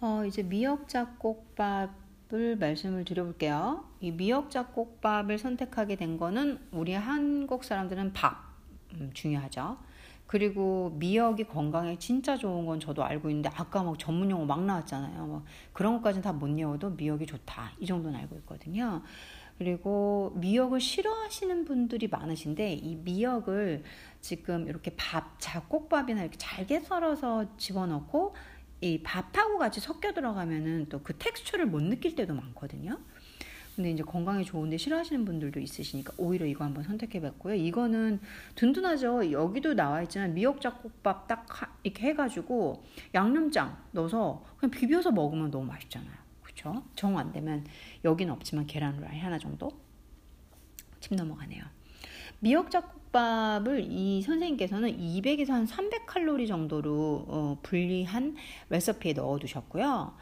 Speaker 1: 어, 이제 미역잡곡밥을 말씀을 드려볼게요. 이 미역잡곡밥을 선택하게 된 거는 우리 한국 사람들은 밥, 음, 중요하죠. 그리고 미역이 건강에 진짜 좋은 건 저도 알고 있는데 아까 막 전문 용어 막 나왔잖아요. 뭐 그런 것까지는 다 못 외워도 미역이 좋다 이 정도는 알고 있거든요. 그리고 미역을 싫어하시는 분들이 많으신데 이 미역을 지금 이렇게 밥 잡곡밥이나 이렇게 잘게 썰어서 집어넣고 이 밥하고 같이 섞여 들어가면은 또 그 텍스처를 못 느낄 때도 많거든요. 근데 이제 건강에 좋은데 싫어하시는 분들도 있으시니까 오히려 이거 한번 선택해봤고요. 이거는 든든하죠. 여기도 나와 있지만 미역잡곡밥 딱 이렇게 해가지고 양념장 넣어서 그냥 비벼서 먹으면 너무 맛있잖아요. 그렇죠? 정 안 되면 여기는 없지만 계란 후라이 하나 정도 침 넘어가네요. 미역잡곡밥을 이 선생님께서는 200에서 한 300칼로리 정도로 어, 분리한 레시피에 넣어 두셨고요.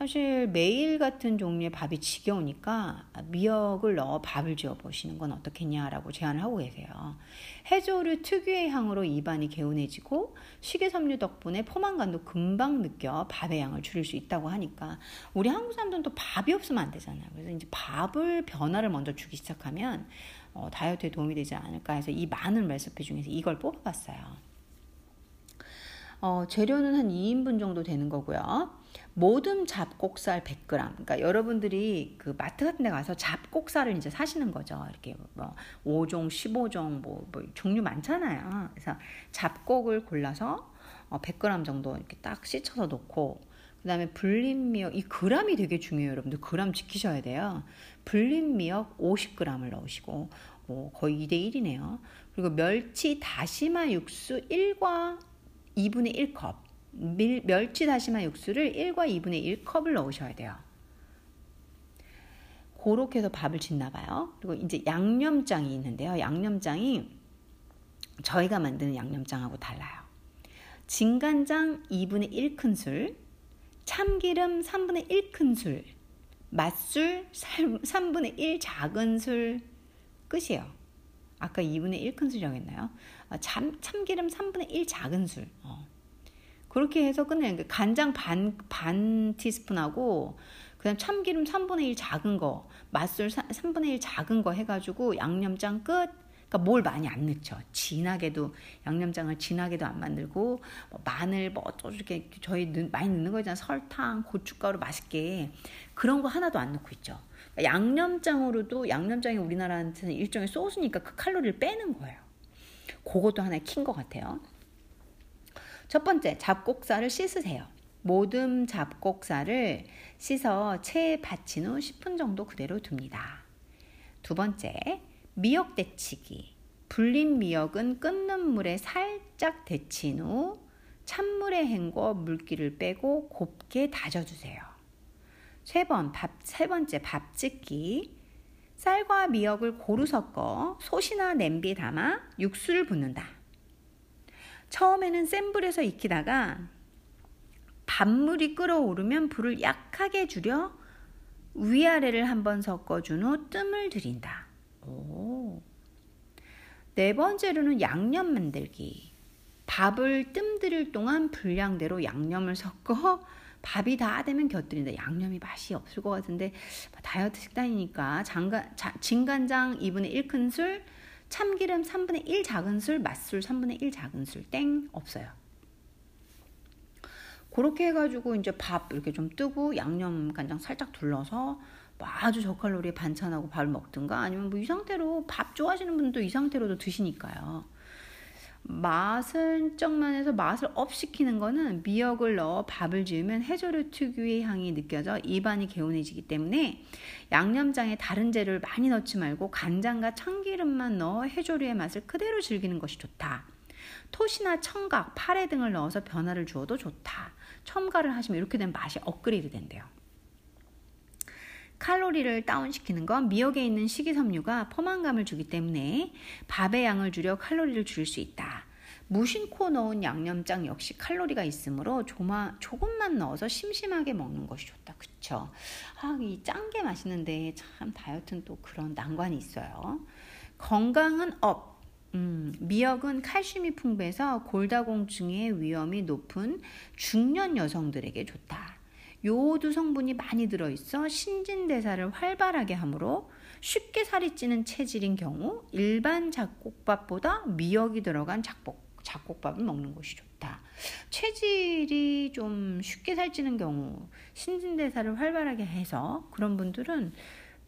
Speaker 1: 사실 매일 같은 종류의 밥이 지겨우니까 미역을 넣어 밥을 지어 보시는 건 어떻겠냐라고 제안을 하고 계세요. 해조류 특유의 향으로 입안이 개운해지고 식이섬유 덕분에 포만감도 금방 느껴 밥의 양을 줄일 수 있다고 하니까 우리 한국 사람들은 또 밥이 없으면 안 되잖아요. 그래서 이제 밥을 변화를 먼저 주기 시작하면 어, 다이어트에 도움이 되지 않을까 해서 이 많은 레시피 중에서 이걸 뽑아봤어요. 어, 재료는 한 2인분 정도 되는 거고요. 모듬 잡곡살 100g. 그러니까 여러분들이 그 마트 같은 데 가서 잡곡살을 이제 사시는 거죠. 이렇게 뭐 5종, 15종 뭐, 뭐 종류 많잖아요. 그래서 잡곡을 골라서 어 100g 정도 이렇게 딱 씻어서 놓고 그다음에 불린 미역 이 그람이 되게 중요해요, 여러분들. 그람 지키셔야 돼요. 불린 미역 50g을 넣으시고 뭐 거의 2대 1이네요. 그리고 멸치 다시마 육수 1과 2분의 1컵. 밀, 멸치 다시마 육수를 1과 2분의 1컵을 넣으셔야 돼요. 그렇게 해서 밥을 짓나 봐요. 그리고 이제 양념장이 있는데요. 양념장이 저희가 만드는 양념장하고 달라요. 진간장 2분의 1큰술, 참기름 3분의 1큰술, 맛술 3분의 1 작은 술 끝이에요. 아까 2분의 1큰술이라고 했나요? 아, 참, 참기름 3분의 1 작은 술. 어. 그렇게 해서 끝내는 게 간장 반, 반 티스푼하고 그 다음 참기름 3분의 1 작은 거, 맛술 3분의 1 작은 거 해가지고 양념장 끝. 그러니까 뭘 많이 안 넣죠. 진하게도 양념장을 진하게도 안 만들고 뭐 마늘 뭐또 이렇게 저희 많이 넣는 거 있잖아요. 설탕, 고춧가루 맛있게 그런 거 하나도 안 넣고 있죠. 그러니까 양념장으로도 양념장이 우리나라한테는 일종의 소스니까 그 칼로리를 빼는 거예요. 그것도 하나의 킨 것 같아요. 첫 번째, 잡곡살을 씻으세요. 모듬 잡곡살을 씻어 체에 받친 후 10분 정도 그대로 둡니다. 두 번째, 미역 데치기. 불린 미역은 끓는 물에 살짝 데친 후 찬물에 헹궈 물기를 빼고 곱게 다져주세요. 세 번, 밥, 세 번째, 밥 짓기. 쌀과 미역을 고루 섞어 솥이나 냄비에 담아 육수를 붓는다. 처음에는 센 불에서 익히다가 밥물이 끓어오르면 불을 약하게 줄여 위아래를 한번 섞어준 후 뜸을 들인다. 오. 네 번째로는 양념 만들기. 밥을 뜸 들일 동안 분량대로 양념을 섞어 밥이 다 되면 곁들인다. 양념이 맛이 없을 것 같은데 다이어트 식단이니까 장간, 자, 진간장 2분의 1큰술, 참기름 3분의 1 작은술, 맛술 3분의 1 작은술, 땡 없어요. 그렇게 해가지고 이제 밥 이렇게 좀 뜨고 양념 간장 살짝 둘러서 뭐 아주 저칼로리 반찬하고 밥을 먹든가 아니면 뭐 이 상태로 밥 좋아하시는 분도 이 상태로도 드시니까요. 맛은 쪽만 해서 맛을 up 시키는 거는 미역을 넣어 밥을 지으면 해조류 특유의 향이 느껴져 입안이 개운해지기 때문에 양념장에 다른 재료를 많이 넣지 말고 간장과 참기름만 넣어 해조류의 맛을 그대로 즐기는 것이 좋다. 톳이나 청각, 파래 등을 넣어서 변화를 주어도 좋다. 첨가를 하시면 이렇게 되면 맛이 업그레이드 된대요. 칼로리를 다운시키는 건 미역에 있는 식이섬유가 포만감을 주기 때문에 밥의 양을 줄여 칼로리를 줄일 수 있다. 무심코 넣은 양념장 역시 칼로리가 있으므로 조마, 조금만 넣어서 심심하게 먹는 것이 좋다. 그쵸? 아, 이 짠 게 맛있는데 참 다이어트는 또 그런 난관이 있어요. 건강은 up. 음, 미역은 칼슘이 풍부해서 골다공증의 위험이 높은 중년 여성들에게 좋다. 요오드 성분이 많이 들어있어 신진대사를 활발하게 하므로 쉽게 살이 찌는 체질인 경우 일반 잡곡밥보다 미역이 들어간 잡곡, 잡곡밥을 먹는 것이 좋다. 체질이 좀 쉽게 살찌는 경우 신진대사를 활발하게 해서 그런 분들은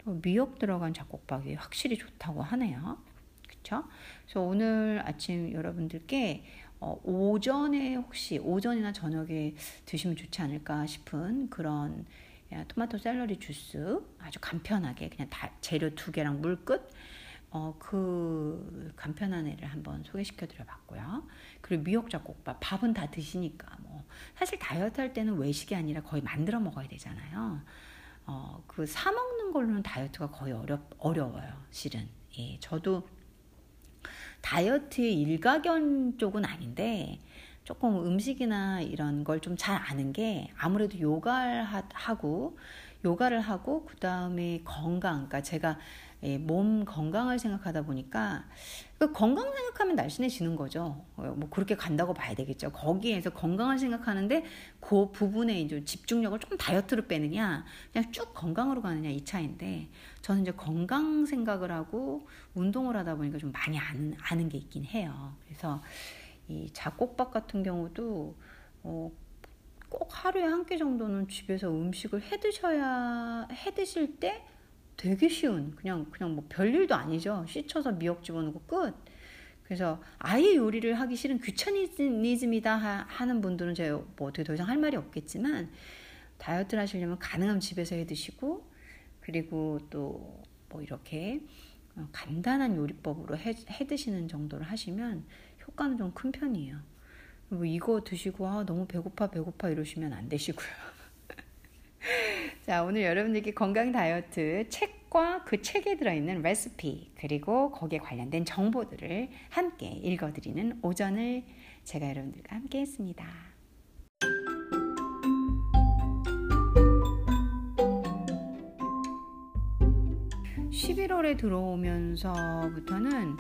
Speaker 1: 또 미역 들어간 잡곡밥이 확실히 좋다고 하네요. 그렇죠? 그래서 오늘 아침 여러분들께 어, 오전에 혹시 오전이나 저녁에 드시면 좋지 않을까 싶은 그런 토마토 샐러리 주스 아주 간편하게 그냥 다, 재료 두 개랑 물 끝. 어, 그 간편한 애를 한번 소개시켜 드려 봤고요. 그리고 미역작곡밥 밥은 다 드시니까 뭐 사실 다이어트 할 때는 외식이 아니라 거의 만들어 먹어야 되잖아요. 어, 그 사 먹는 걸로는 다이어트가 거의 어렵 어려워요. 실은. 예, 저도 다이어트의 일가견 쪽은 아닌데 조금 음식이나 이런 걸 좀 잘 아는 게 아무래도 요가를 하고 요가를 하고 그 다음에 건강, 그러니까 제가 예, 몸 건강을 생각하다 보니까 그 건강 생각하면 날씬해지는 거죠. 어, 뭐 그렇게 간다고 봐야 되겠죠. 거기에서 건강을 생각하는데 그 부분에 이제 집중력을 좀 다이어트로 빼느냐, 그냥 쭉 건강으로 가느냐 이 차인데 저는 이제 건강 생각을 하고 운동을 하다 보니까 좀 많이 아는 아는 게 있긴 해요. 그래서 이 잡곡밥 같은 경우도 어, 꼭 하루에 한 끼 정도는 집에서 음식을 해 드셔야 해 드실 때 되게 쉬운 그냥 그냥 뭐 별일도 아니죠. 씻어서 미역 집어넣고 끝. 그래서 아예 요리를 하기 싫은 귀차니즘이다 하는 분들은 제가 뭐 어떻게 더 이상 할 말이 없겠지만 다이어트를 하시려면 가능하면 집에서 해 드시고 그리고 또 뭐 이렇게 간단한 요리법으로 해, 해 드시는 정도를 하시면 효과는 좀 큰 편이에요. 뭐 이거 드시고 아 너무 배고파 배고파 이러시면 안 되시고요. 자, 오늘 여러분들께 건강 다이어트 책과 그 책에 들어있는 레시피, 그리고 거기에 관련된 정보들을 함께 읽어드리는 오전을 제가 여러분들과 함께 했습니다. 11월에 들어오면서부터는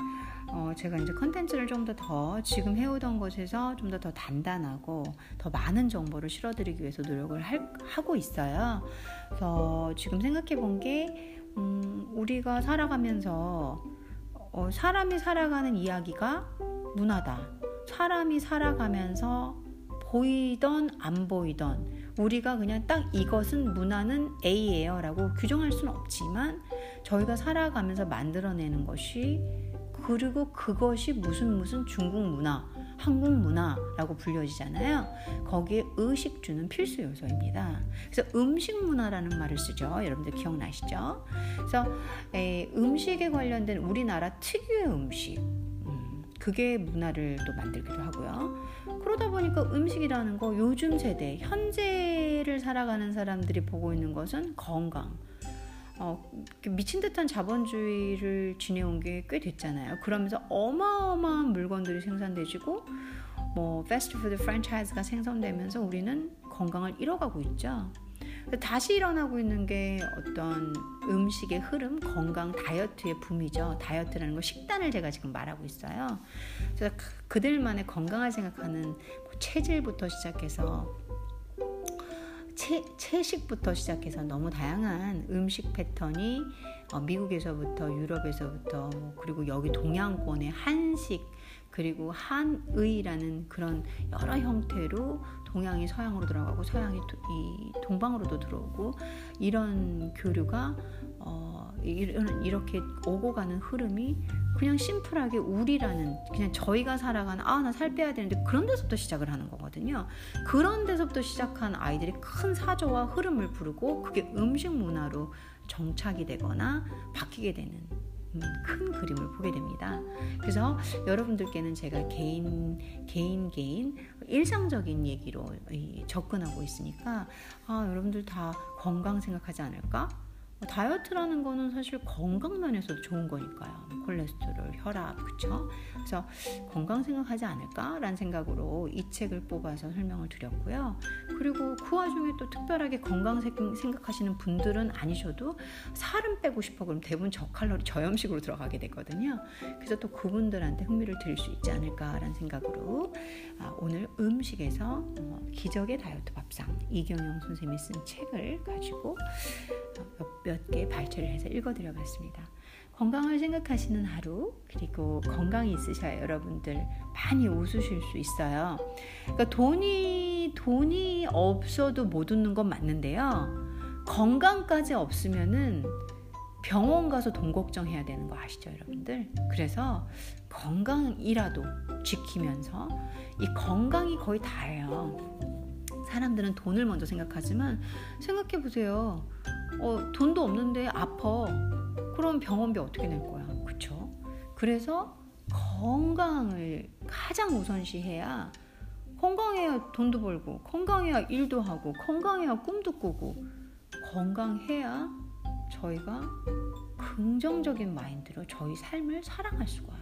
Speaker 1: 어, 제가 이제 컨텐츠를 좀 더 더 지금 해오던 것에서 좀 더 더 단단하고 더 많은 정보를 실어드리기 위해서 노력을 할, 하고 있어요. 그래서 지금 생각해 본게 음, 우리가 살아가면서 어, 사람이 살아가는 이야기가 문화다. 사람이 살아가면서 보이던 안 보이던 우리가 그냥 딱 이것은 문화는 A예요 라고 규정할 수는 없지만 저희가 살아가면서 만들어내는 것이 그리고 그것이 무슨 무슨 중국 문화, 한국 문화라고 불려지잖아요. 거기에 의식주는 필수 요소입니다. 그래서 음식 문화라는 말을 쓰죠. 여러분들 기억나시죠? 그래서 에, 음식에 관련된 우리나라 특유의 음식, 음, 그게 문화를 또 만들기도 하고요. 그러다 보니까 음식이라는 거 요즘 세대, 현재를 살아가는 사람들이 보고 있는 것은 건강, 어, 미친 듯한 자본주의를 지내온 게 꽤 됐잖아요. 그러면서 어마어마한 물건들이 생산되지고 뭐 패스트푸드 프랜차이즈가 생성되면서 우리는 건강을 잃어가고 있죠. 다시 일어나고 있는 게 어떤 음식의 흐름, 건강 다이어트의 붐이죠. 다이어트라는 거 식단을 제가 지금 말하고 있어요. 그래서 그, 그들만의 건강을 생각하는 뭐 체질부터 시작해서 채, 채식부터 시작해서 너무 다양한 음식 패턴이 어, 미국에서부터 유럽에서부터 뭐 그리고 여기 동양권의 한식 그리고 한의라는 그런 여러 형태로 동양이 서양으로 들어가고 서양이 이 동방으로도 들어오고 이런 교류가 어, 이렇게 오고 가는 흐름이 그냥 심플하게 우리라는 그냥 저희가 살아가는 아 나 살 빼야 되는데 그런 데서부터 시작을 하는 거거든요. 그런 데서부터 시작한 아이들이 큰 사조와 흐름을 부르고 그게 음식 문화로 정착이 되거나 바뀌게 되는 음, 큰 그림을 보게 됩니다. 그래서 여러분들께는 제가 개인 개인 개인 일상적인 얘기로 접근하고 있으니까 아 여러분들 다 건강 생각하지 않을까? 뭐 다이어트라는 거는 사실 건강 면에서도 좋은 거니까요. 뭐 콜레스테롤, 혈압, 그쵸? 그래서 건강 생각하지 않을까라는 생각으로 이 책을 뽑아서 설명을 드렸고요. 그리고 그 와중에 또 특별하게 건강 생각하시는 분들은 아니셔도 살은 빼고 싶어 그럼 대부분 저칼로리 저염식으로 들어가게 되거든요. 그래서 또 그분들한테 흥미를 드릴 수 있지 않을까라는 생각으로 아, 오늘 음식에서 어, 기적의 다이어트 밥상 이경영 선생님이 쓴 책을 가지고 어, 몇 개 발췌를 해서 읽어드려 봤습니다. 건강을 생각하시는 하루 그리고 건강이 있으셔야 여러분들 많이 웃으실 수 있어요. 그러니까 돈이 돈이 없어도 못 웃는 건 맞는데요. 건강까지 없으면은 병원 가서 돈 걱정해야 되는 거 아시죠, 여러분들? 그래서 건강이라도 지키면서 이 건강이 거의 다예요. 사람들은 돈을 먼저 생각하지만 생각해 보세요. 어, 돈도 없는데 아파. 그럼 병원비 어떻게 낼 거야? 그쵸? 그래서 건강을 가장 우선시해야 건강해야 돈도 벌고 건강해야 일도 하고 건강해야 꿈도 꾸고 건강해야 저희가 긍정적인 마인드로 저희 삶을 사랑할 수가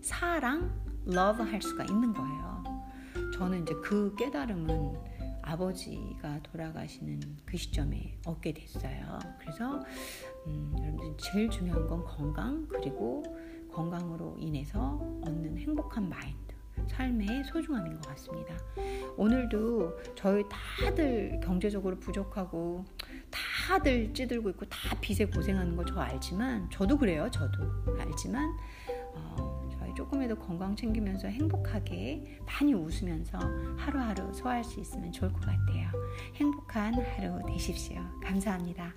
Speaker 1: 사랑, love 할 수가 있는 거예요. 저는 이제 그 깨달음은 아버지가 돌아가시는 그 시점에 얻게 됐어요. 그래서 음, 여러분들 제일 중요한 건 건강 그리고 건강으로 인해서 얻는 행복한 마인드. 삶의 소중함인 것 같습니다. 오늘도 저희 다들 경제적으로 부족하고 다들 찌들고 있고 다 빚에 고생하는 거 저 알지만 저도 그래요. 저도 알지만 어, 조금이라도 건강 챙기면서 행복하게 많이 웃으면서 하루하루 소화할 수 있으면 좋을 것 같아요. 행복한 하루 되십시오. 감사합니다.